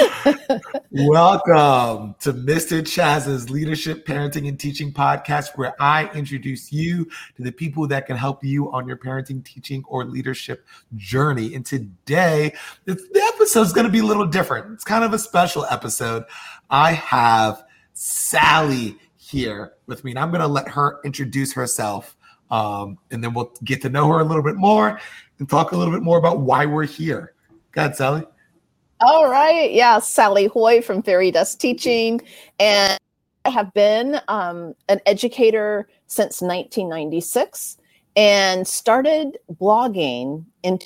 Welcome to Mr. Chaz's Leadership, Parenting, and Teaching podcast, where I introduce you to the people that can help you on your parenting, teaching, or leadership journey. And today, the episode is going to be a little different. It's kind of a special episode. I have Sally here with me, and I'm going to let her introduce herself. Um, and then we'll get to know her a little bit more and talk a little bit more about why we're here. Go ahead, Sally. All right. Yeah, Sally Haughey from Fairy Dust Teaching. And I have been um, an educator since 1996 and started blogging in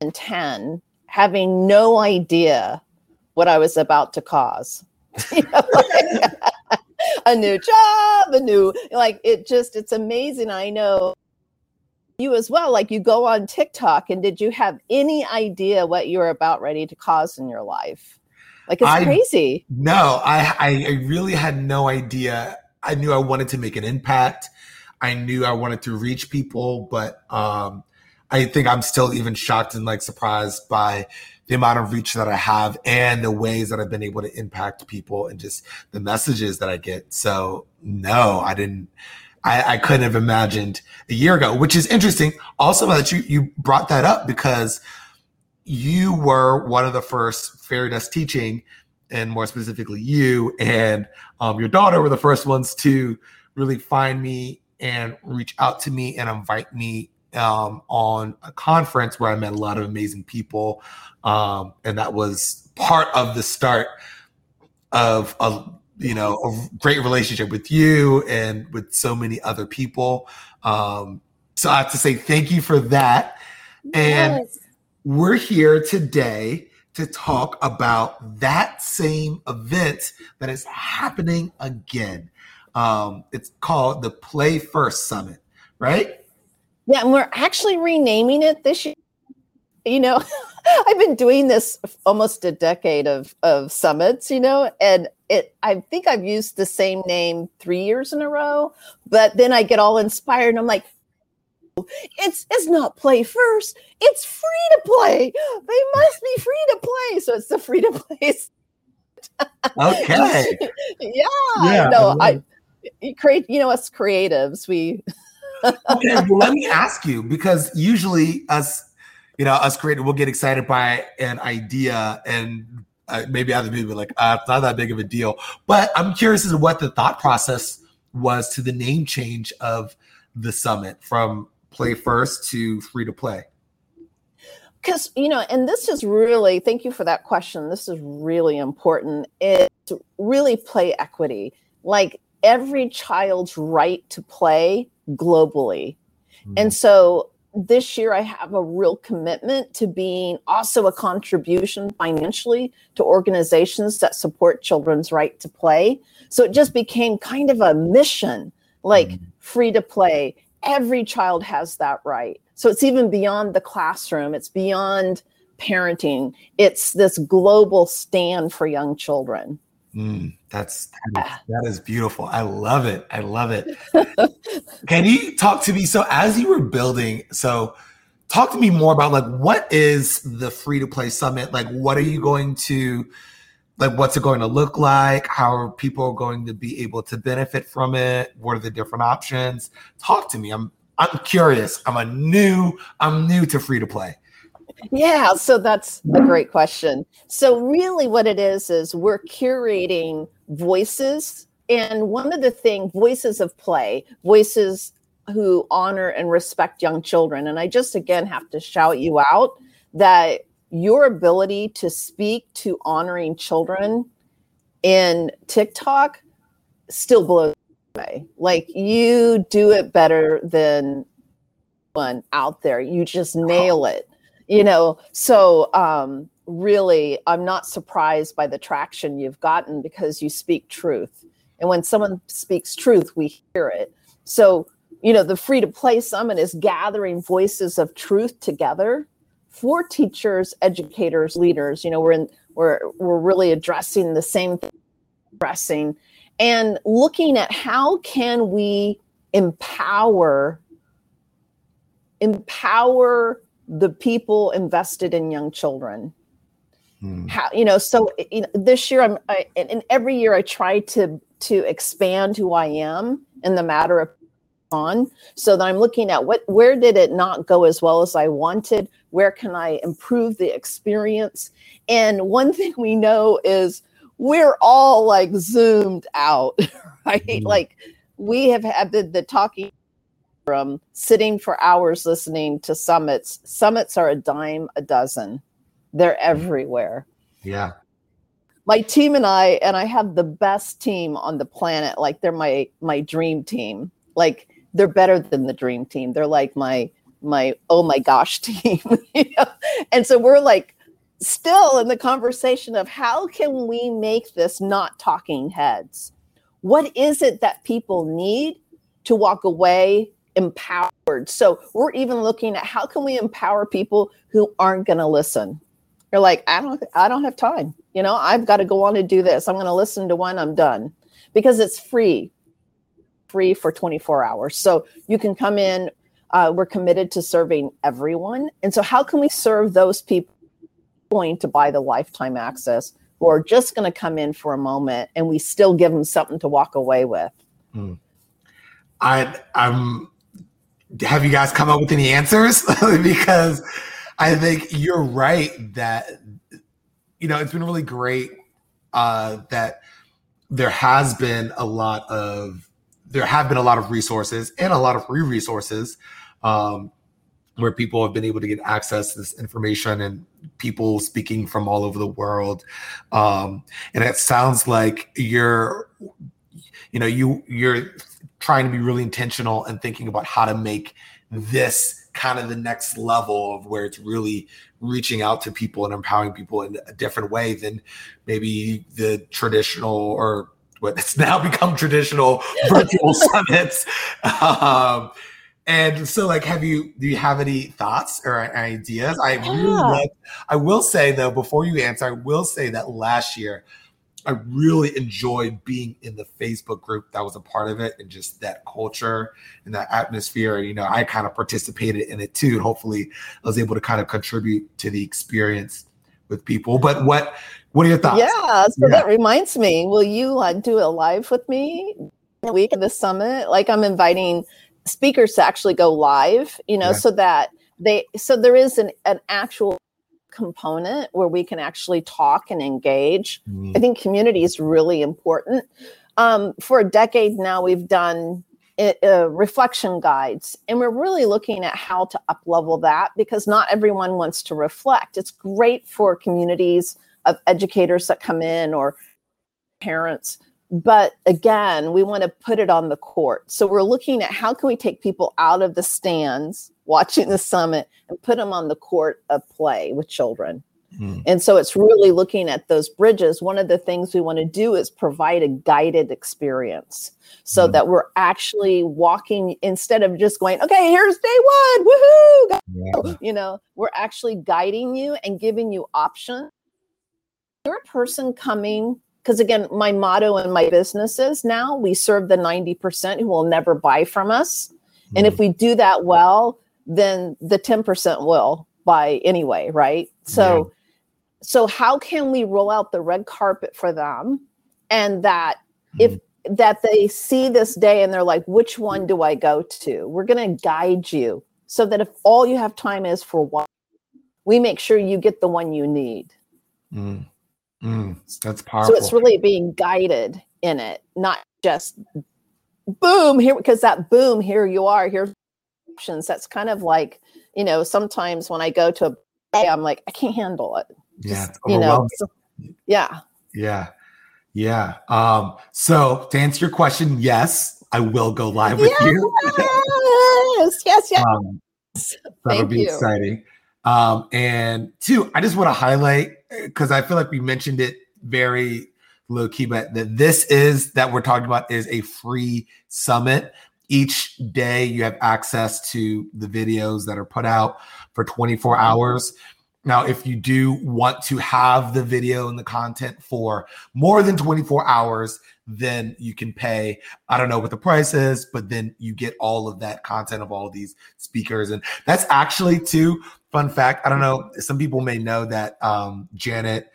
2010, having no idea what I was about to cause. a new job, a new, like, it just, it's amazing. I know you as well like you go on tiktok and did you have any idea what you were about ready to cause in your life? Like it's I, crazy. No I, I really had no idea. I knew i wanted to make an impact. I knew i wanted to reach people but um i think i'm still even shocked and like surprised by the amount of reach that i have and the ways that i've been able to impact people and just the messages that i get. So no i didn't I, I couldn't have imagined a year ago, which is interesting. Also, that you, you brought that up because you were one of the first fairy dust teaching, and more specifically, you and um, your daughter were the first ones to really find me and reach out to me and invite me um, on a conference where I met a lot of amazing people. Um, and that was part of the start of a you know a great relationship with you and with so many other people. Um so i have to say thank you for that. And yes. we're here today to talk about that same event that is happening again. Um it's called the play first summit right? Yeah and we're actually renaming it this year you know i've been doing this almost a decade of of summits you know and it i think i've used the same name three years in a row but then i get all inspired and i'm like it's it's not play first it's free to play. They must be free to play. So it's the free to play okay. Yeah, yeah no i create you know us creatives we okay well let me ask you because usually us you know, us creative, we'll get excited by an idea and uh, maybe other people like, uh, it's not that big of a deal. But I'm curious as to what the thought process was to the name change of the summit from play first to free to play. Because, you know, and this is really, thank you for that question. This is really important. It's really play equity. Like every child's right to play globally. Mm-hmm. And so this year I have a real commitment to being also a contribution financially to organizations that support children's right to play. So it just became kind of a mission like mm-hmm. free to play. Every child has that right. So it's even beyond the classroom, it's beyond parenting, it's this global stand for young children. Mm, that's that is, that is beautiful. I love it. I love it. Can you talk to me? So as you were building, so talk to me more about like what is the free to play summit? Like what are you going to like what's it going to look like? How are people going to be able to benefit from it? What are the different options? Talk to me. I'm I'm curious. I'm a new I'm new to free to play. Yeah, so that's a great question. So, really, what it is is we're curating voices. And one of the things, voices of play, voices who honor and respect young children. And I just again have to shout you out that your ability to speak to honoring children in TikTok still blows away. Like you do it better than one out there. You just nail it you know so um really i'm not surprised by the traction you've gotten because you speak truth. And when someone speaks truth we hear it. So you know the free to play summit is gathering voices of truth together for teachers educators leaders. You know we're in we're we're really addressing the same thing addressing and looking at how can we empower empower the people invested in young children Hmm. How you know? So you know, this year I'm, I, and every year I try to to expand who I am in the matter of on so that i'm looking at what where did it not go as well as i wanted where can i improve the experience and one thing we know is we're all like zoomed out right mm-hmm. like we have had the, the talking from sitting for hours listening to summits summits are a dime a dozen they're hmm. everywhere yeah my team and I, and I have the best team on the planet. Like they're my my dream team. Like they're better than the dream team. They're like my my oh my gosh team. you know? And so we're like still in the conversation of how can we make this not talking heads? What is it that people need to walk away empowered? So we're even looking at how can we empower people who aren't going to listen? You're like, I don't I don't have time. You know, I've got to go on and do this. I'm going to listen to one, I'm done. Because it's free. Free for 24 hours. So you can come in uh, we're committed to serving everyone. And so how can we serve those people going to buy the lifetime access who are just going to come in for a moment and we still give them something to walk away with? Hmm. I I'm have you guys come up with any answers? because I think you're right that you know it's been really great uh, that there has been a lot of there have been a lot of resources and a lot of free resources um, where people have been able to get access to this information and people speaking from all over the world um, and it sounds like you're you know you you're trying to be really intentional and thinking about how to make this kind of the next level of where it's really reaching out to people and empowering people in a different way than maybe the traditional or what has now become traditional virtual summits. Um, and so, like, have you do you have any thoughts or ideas? I really love, I will say though, before you answer, I will say that last year I really enjoyed being in the Facebook group that was a part of it and just that culture and that atmosphere. You know, I kind of participated in it too. And hopefully I was able to kind of contribute to the experience with people. But what what are your thoughts? Yeah, so yeah. that reminds me. Will you uh, do a live with me the week of the summit? Like I'm inviting speakers to actually go live, you know, yeah. so that they so there is an, an actual component where we can actually talk and engage. Mm. I think community is really important. Um, for a decade now, we've done uh, reflection guides, and we're really looking at how to up level that because not everyone wants to reflect. It's great for communities of educators that come in or parents but again we want to put it on the court so we're looking at how can we take people out of the stands watching the summit and put them on the court of play with children hmm. and so it's really looking at those bridges one of the things we want to do is provide a guided experience so hmm. that we're actually walking instead of just going okay here's day one woohoo yeah. you know we're actually guiding you and giving you options you're a person coming because again my motto in my business is now we serve the 90% who will never buy from us mm-hmm. and if mm. we do that well then the 10% will buy anyway right so yeah. so how can we roll out the red carpet for them and that mm-hmm. if that they see this day and they're like which one do i go to we're going to guide you so that if all you have time is for one we make sure you get the one you need mm. Mm, that's powerful. So it's really being guided in it, not just boom here because that boom here you are here's options. That's kind of like you know sometimes when I go to a I'm like I can't handle it. Yeah, you know. So, yeah. Yeah. Yeah. Um, so to answer your question, yes, I will go live with yes! you. yes, yes, yes. Um, that would be you. exciting. Um, and two, I just want to highlight because I feel like we mentioned it very low key, but that this is that we're talking about is a free summit. Each day you have access to the videos that are put out for 24 hours. Now, if you do want to have the video and the content for more than 24 hours, then you can pay. I don't know what the price is, but then you get all of that content of all of these speakers. And that's actually too fun fact. I don't know. Some people may know that um, Janet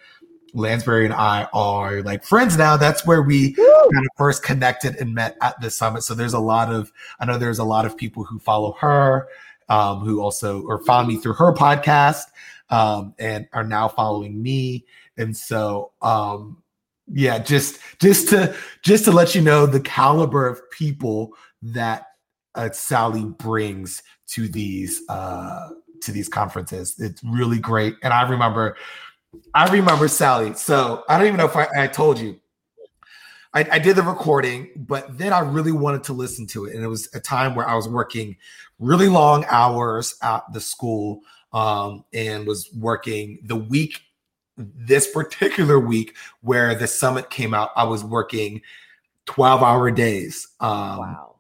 Lansbury and I are like friends now. That's where we kind of first connected and met at the summit. So there's a lot of, I know there's a lot of people who follow her, um, who also or found me through her podcast, um, and are now following me. And so, um, yeah, just just to just to let you know the caliber of people that uh, Sally brings to these uh, to these conferences. It's really great, and I remember I remember Sally. So I don't even know if I, I told you. I, I, did the recording, but then I really wanted to listen to it. And it was a time where I was working really long hours at the school um, and was working the week, this particular week where the summit came out, I was working 12 hour days. Um, wow.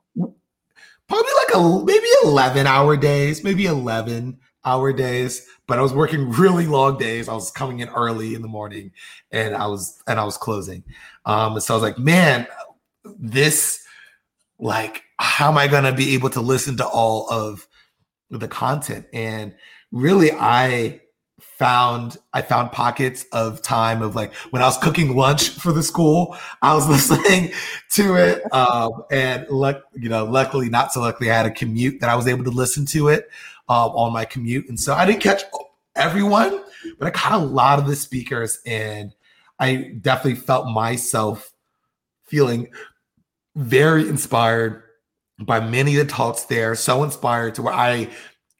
Probably like a maybe 11 hour days, maybe 11 hour days, but I was working really long days. I was coming in early in the morning and I was and I was closing. Um so I was like, man, this like how am I going to be able to listen to all of the content? And really I found I found pockets of time of like when I was cooking lunch for the school, I was listening to it. Um, and luck, you know, luckily, not so luckily, I had a commute that I was able to listen to it um, on my commute. And so I didn't catch everyone, but I caught a lot of the speakers, and I definitely felt myself feeling very inspired by many of the talks there. So inspired to where I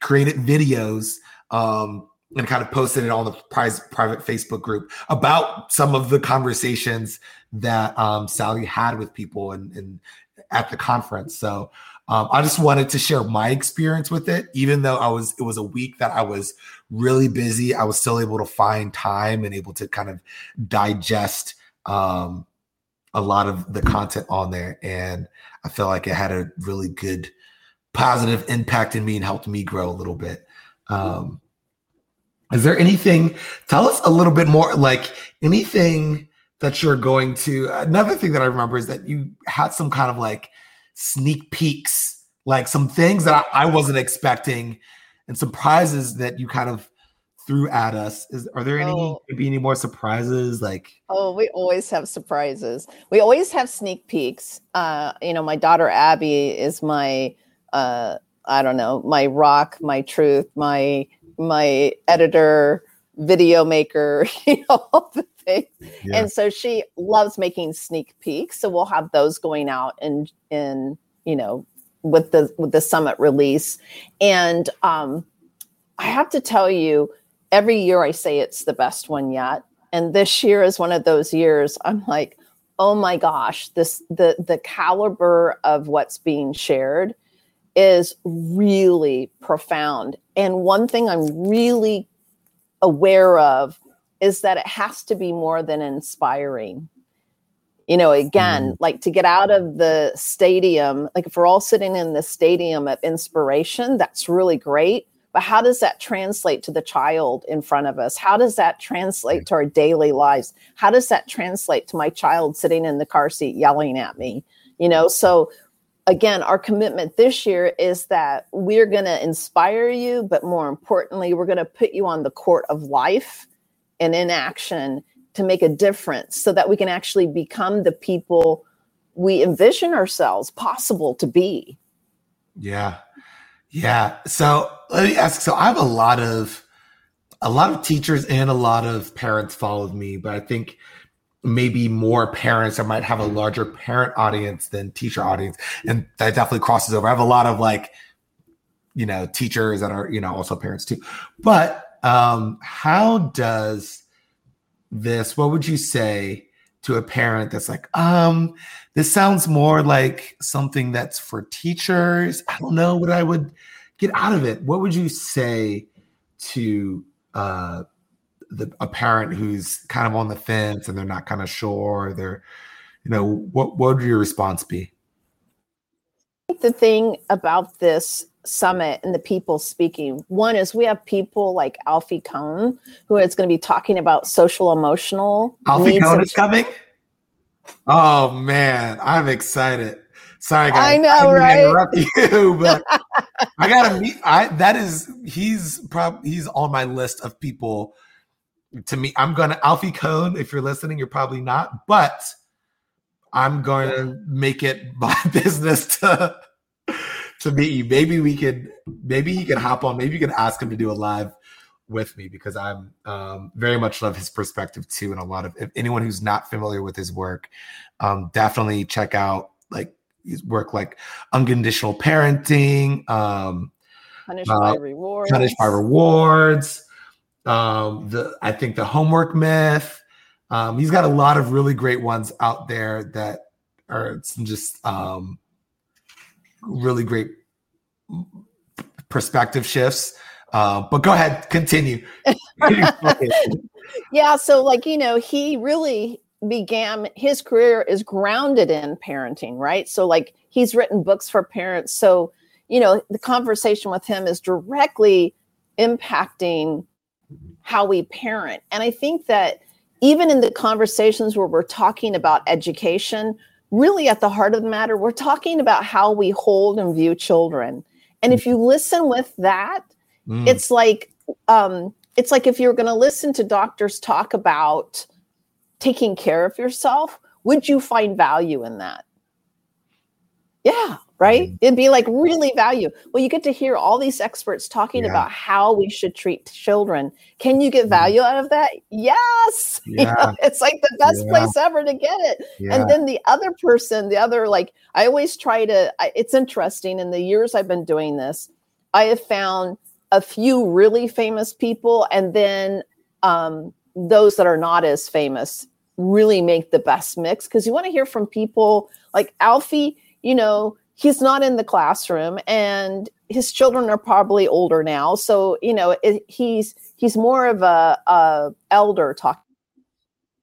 created videos um, and kind of posted it on the private Facebook group about some of the conversations that um, Sally had with people and, and at the conference. So um, I just wanted to share my experience with it, even though I was it was a week that I was really busy. I was still able to find time and able to kind of digest um, a lot of the content on there, and I felt like it had a really good positive impact in me and helped me grow a little bit. Um, is there anything? Tell us a little bit more, like anything that you're going to. Another thing that I remember is that you had some kind of like sneak peeks, like some things that I, I wasn't expecting, and surprises that you kind of threw at us. Is are there any oh. maybe any more surprises? Like oh, we always have surprises. We always have sneak peeks. Uh, you know, my daughter Abby is my uh, I don't know, my rock, my truth, my my editor, video maker, you know, all the things. Yeah. And so she loves making sneak peeks. So we'll have those going out in in, you know, with the with the summit release. And um I have to tell you, every year I say it's the best one yet. And this year is one of those years I'm like, oh my gosh, this the the caliber of what's being shared is really profound. And one thing I'm really aware of is that it has to be more than inspiring. You know, again, mm-hmm. like to get out of the stadium, like if we're all sitting in the stadium of inspiration, that's really great. But how does that translate to the child in front of us? How does that translate to our daily lives? How does that translate to my child sitting in the car seat yelling at me? You know, so again, our commitment this year is that we're going to inspire you, but more importantly, we're going to put you on the court of life and in action to make a difference so that we can actually become the people we envision ourselves possible to be. Yeah. Yeah. So let me ask. So I have a lot of a lot of teachers and a lot of parents followed me, but I think maybe more parents or might have a larger parent audience than teacher audience. And that definitely crosses over. I have a lot of like, you know, teachers that are, you know, also parents too. But um, how does this, what would you say to a parent that's like, um, this sounds more like something that's for teachers. I don't know what I would get out of it. What would you say to uh, the, a parent who's kind of on the fence and they're not kind of sure they're you know what what would your response be the thing about this summit and the people speaking. One is we have people like alfie kohn who is going to be talking about social emotional alfie kohn is coming? Oh man i'm excited. Sorry guys i know I right? interrupt you but i gotta meet i that is he's probably he's on my list of people to me, I'm gonna Alfie Kohn. If you're listening, you're probably not, but I'm going to make it my business to to you. Maybe we could, maybe he can hop on. Maybe you can ask him to do a live with me because I'm um, very much love his perspective too. And a lot of if anyone who's not familiar with his work, um, definitely check out like his work like unconditional parenting, um, punished uh, by rewards, punished by rewards. Um, the I think the homework myth. Um, he's got a lot of really great ones out there that are some just um, really great perspective shifts. Uh, but go ahead, continue. yeah, so like you know, he really began his career is grounded in parenting, right? So like he's written books for parents. So you know, the conversation with him is directly impacting how we parent. And I think that even in the conversations where we're talking about education, really at the heart of the matter, we're talking about how we hold and view children. And if you listen with that, mm. it's like um, it's like if you're going to listen to doctors talk about taking care of yourself, would you find value in that? Yeah, right? Mm-hmm. It'd be like really value. Well, you get to hear all these experts talking yeah. about how we should treat children. Can you get mm-hmm. value out of that? Yes. Yeah. You know, it's like the best yeah. place ever to get it. And then the other person, the other, like, I always try to, I, it's interesting in the years I've been doing this, I have found a few really famous people and then um, those that are not as famous really make the best mix because you want to hear from people like Alfie, you know, he's not in the classroom and his children are probably older now so you know it, he's he's more of a, a elder talking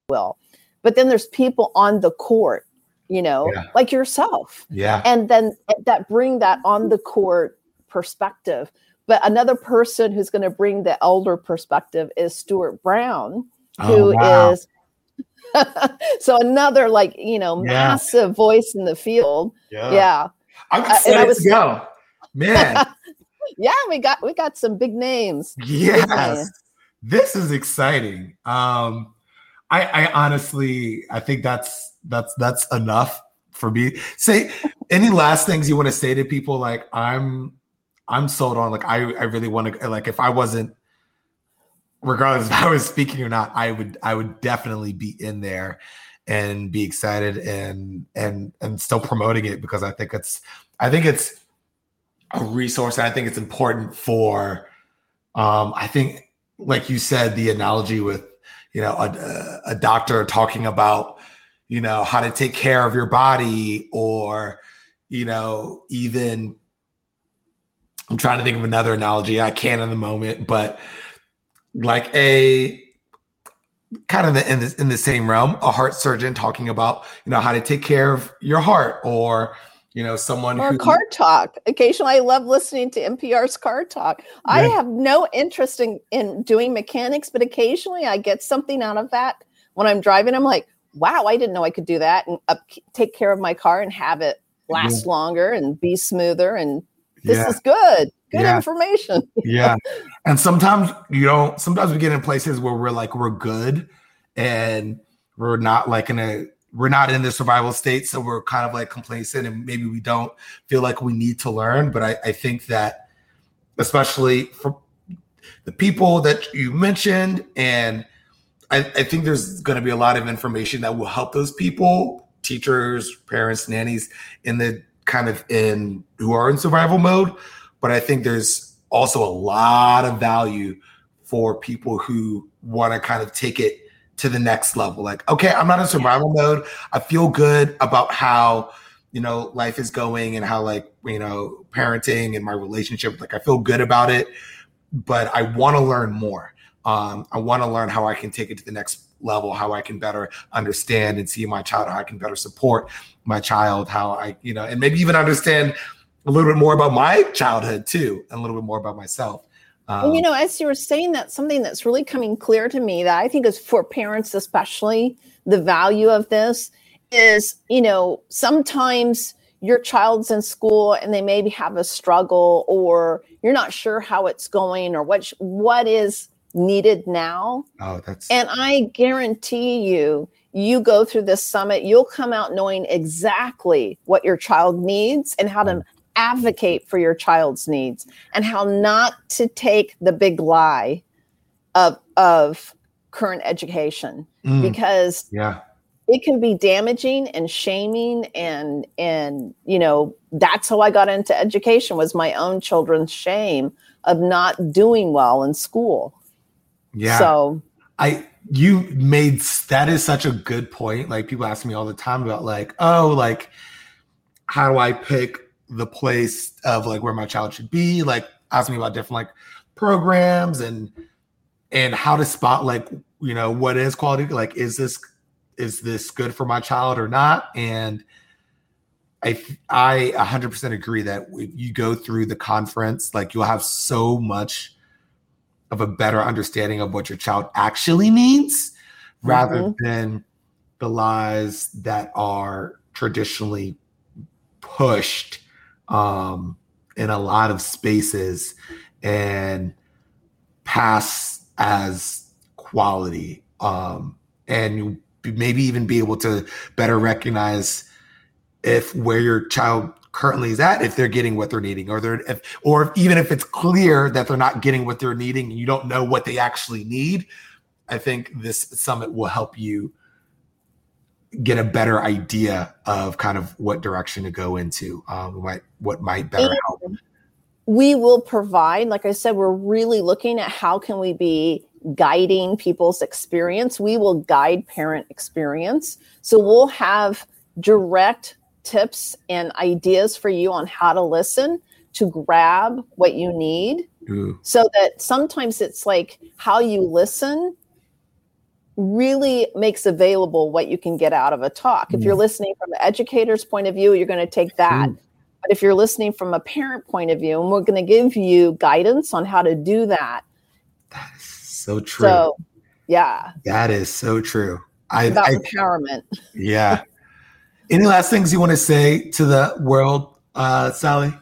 will but then there's people on the court you know yeah. like yourself yeah and then that bring that on the court perspective but another person who's going to bring the elder perspective is stuart brown oh, who oh, wow. is so another like you know yeah. massive voice in the field yeah, yeah. I'm excited uh, was, to go, man. yeah, we got we got some big names. Yes, this is exciting. Um, I, I honestly, I think that's that's that's enough for me. Say any last things you want to say to people? Like I'm, I'm sold on. Like I, I really want to. Like if I wasn't, regardless if I was speaking or not, I would, I would definitely be in there and be excited and and and still promoting it because I think it's I think it's a resource and I think it's important for um I think like you said the analogy with you know a, a doctor talking about you know how to take care of your body or you know even I'm trying to think of another analogy. I can't in the moment but like a kind of in the, in the same realm a heart surgeon talking about you know how to take care of your heart or you know someone or who, car talk. Occasionally i love listening to npr's car talk. I have no interest in in doing mechanics but occasionally i get something out of that. When i'm driving i'm like wow i didn't know i could do that and up, take care of my car and have it last yeah. longer and be smoother and this yeah. is good good yeah. information. yeah. And sometimes, you know, sometimes we get in places where we're like, we're good and we're not like in a, we're not in the survival state. So we're kind of like complacent and maybe we don't feel like we need to learn. But I, I think that, especially for the people that you mentioned, and I, I think there's going to be a lot of information that will help those people, teachers, parents, nannies, in the kind of in who are in survival mode but I think there's also a lot of value for people who want to kind of take it to the next level. Like, okay, I'm not in survival mode. I feel good about how, you know, life is going and how like, you know, parenting and my relationship, like I feel good about it, but I want to learn more. Um, I want to learn how I can take it to the next level, how I can better understand and see my child, how I can better support my child, how I, you know, and maybe even understand a little bit more about my childhood too, and a little bit more about myself. Um, you know, as you were saying that, something that's really coming clear to me that I think is for parents, especially the value of this is, you know, sometimes your child's in school and they maybe have a struggle or you're not sure how it's going or what what is needed now. Oh, that's And I guarantee you, you go through this summit, you'll come out knowing exactly what your child needs and how to advocate for your child's needs and how not to take the big lie of of current education Mm, because yeah. it can be damaging and shaming and and you know that's how I got into education was my own children's shame of not doing well in school. Yeah. So I you made that is such a good point. Like people ask me all the time about like, oh, like how do I pick the place of like where my child should be? Like ask me about different like programs and and how to spot like you know what is quality like is this is this good for my child or not and i i 100% agree that if you go through the conference like you'll have so much of a better understanding of what your child actually needs rather than the lies that are traditionally pushed um, in a lot of spaces and pass as quality um, and you maybe even be able to better recognize if where your child currently is at if they're getting what they're needing or they're if or if, even if it's clear that they're not getting what they're needing and you don't know what they actually need i think this summit will help you get a better idea of kind of what direction to go into um what what might better help. we will provide like i said we're really looking at how can we be guiding people's experience. We will guide parent experience. So we'll have direct tips and ideas for you on how to listen to grab what you need Ooh, so that sometimes it's like how you listen really makes available what you can get out of a talk. If you're listening from the educator's point of view, you're going to take that. Mm. But if you're listening from a parent point of view, and we're going to give you guidance on how to do that. that is so true So, yeah, that is so true i, about I empowerment. yeah any last things you want to say to the world uh sally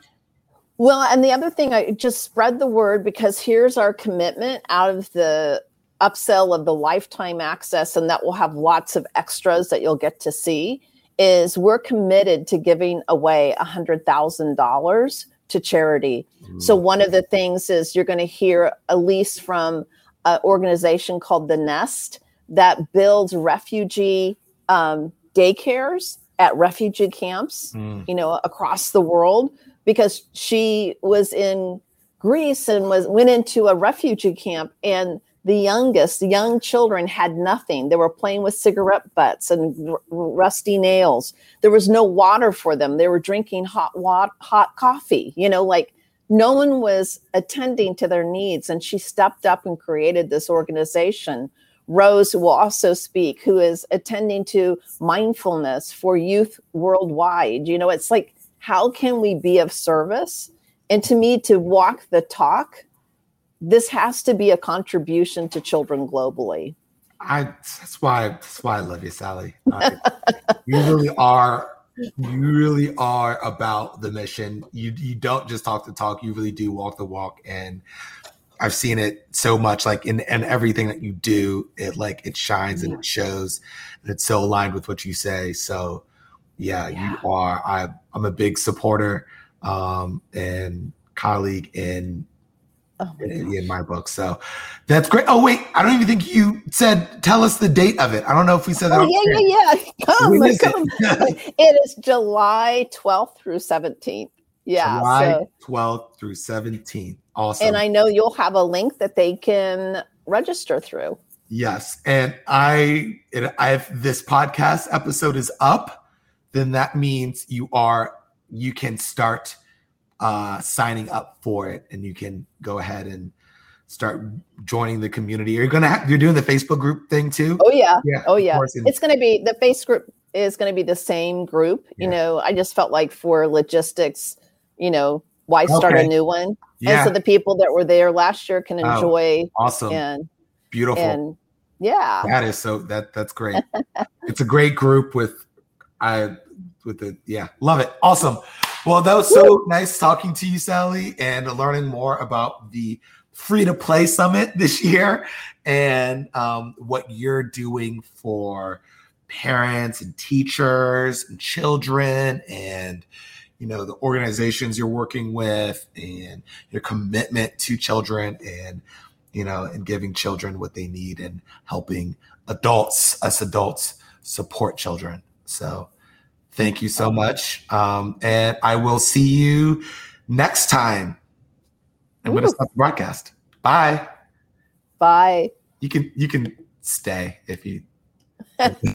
Well, and the other thing, I just spread the word because here's our commitment out of the upsell of the lifetime access, and that will have lots of extras that you'll get to see. Is we're committed to giving away a hundred thousand dollars to charity. So one of the things is you're going to hear Elise from an organization called the Nest that builds refugee um, daycares at refugee camps Mm. you know across the world because she was in Greece and was went into a refugee camp and the youngest the young children had nothing. They were playing with cigarette butts and r- rusty nails. There was no water for them. They were drinking hot wat- hot coffee you know like no one was attending to their needs and she stepped up and created this organization Rose who will also speak, who is attending to mindfulness for youth worldwide. You know, it's like, how can we be of service? And to me, to walk the talk, this has to be a contribution to children globally. I that's why that's why I love you, Sally. You really are you really are about the mission. You you don't just talk the talk, you really do walk the walk. And I've seen it so much like in and everything that you do, it like it shines and it shows and it's so aligned with what you say. So yeah, Yeah. you are I I'm a big supporter um and colleague in Oh my in, in my book. So that's great. Oh wait, I don't even think you said. Tell us the date of it. I don't know if we said that. Oh, yeah, yeah, yeah. Come, come. it? It is July 12th through 17th. Yeah. July So, 12th through 17th. Awesome. and I know you'll have a link that they can register through. yes, and I, it, I if this podcast episode is up, then that means you are you can start uh, signing up for it, and you can go ahead and start joining the community. You're gonna have, you're doing the Facebook group thing too. Oh, yeah. yeah. Oh yeah, and- it's going to be the face group is going to be the same group. Yeah. You know, I just felt like for logistics, you know, why start Okay. a new one? yeah. And so the people that were there last year can Oh, enjoy awesome. and Beautiful. and yeah, That is so that that's great. it's a great group with I with the yeah, love it. Awesome. Well, that was so nice talking to you, Sally, and learning more about the free to play summit this year and um, what you're doing for parents and teachers and children and you know the organizations you're working with and your commitment to children and you know and giving children what they need and helping adults us adults support children. So thank you so much. Um, and i will see you next time. I'm going to stop the broadcast. Bye. Bye. You can you can stay if you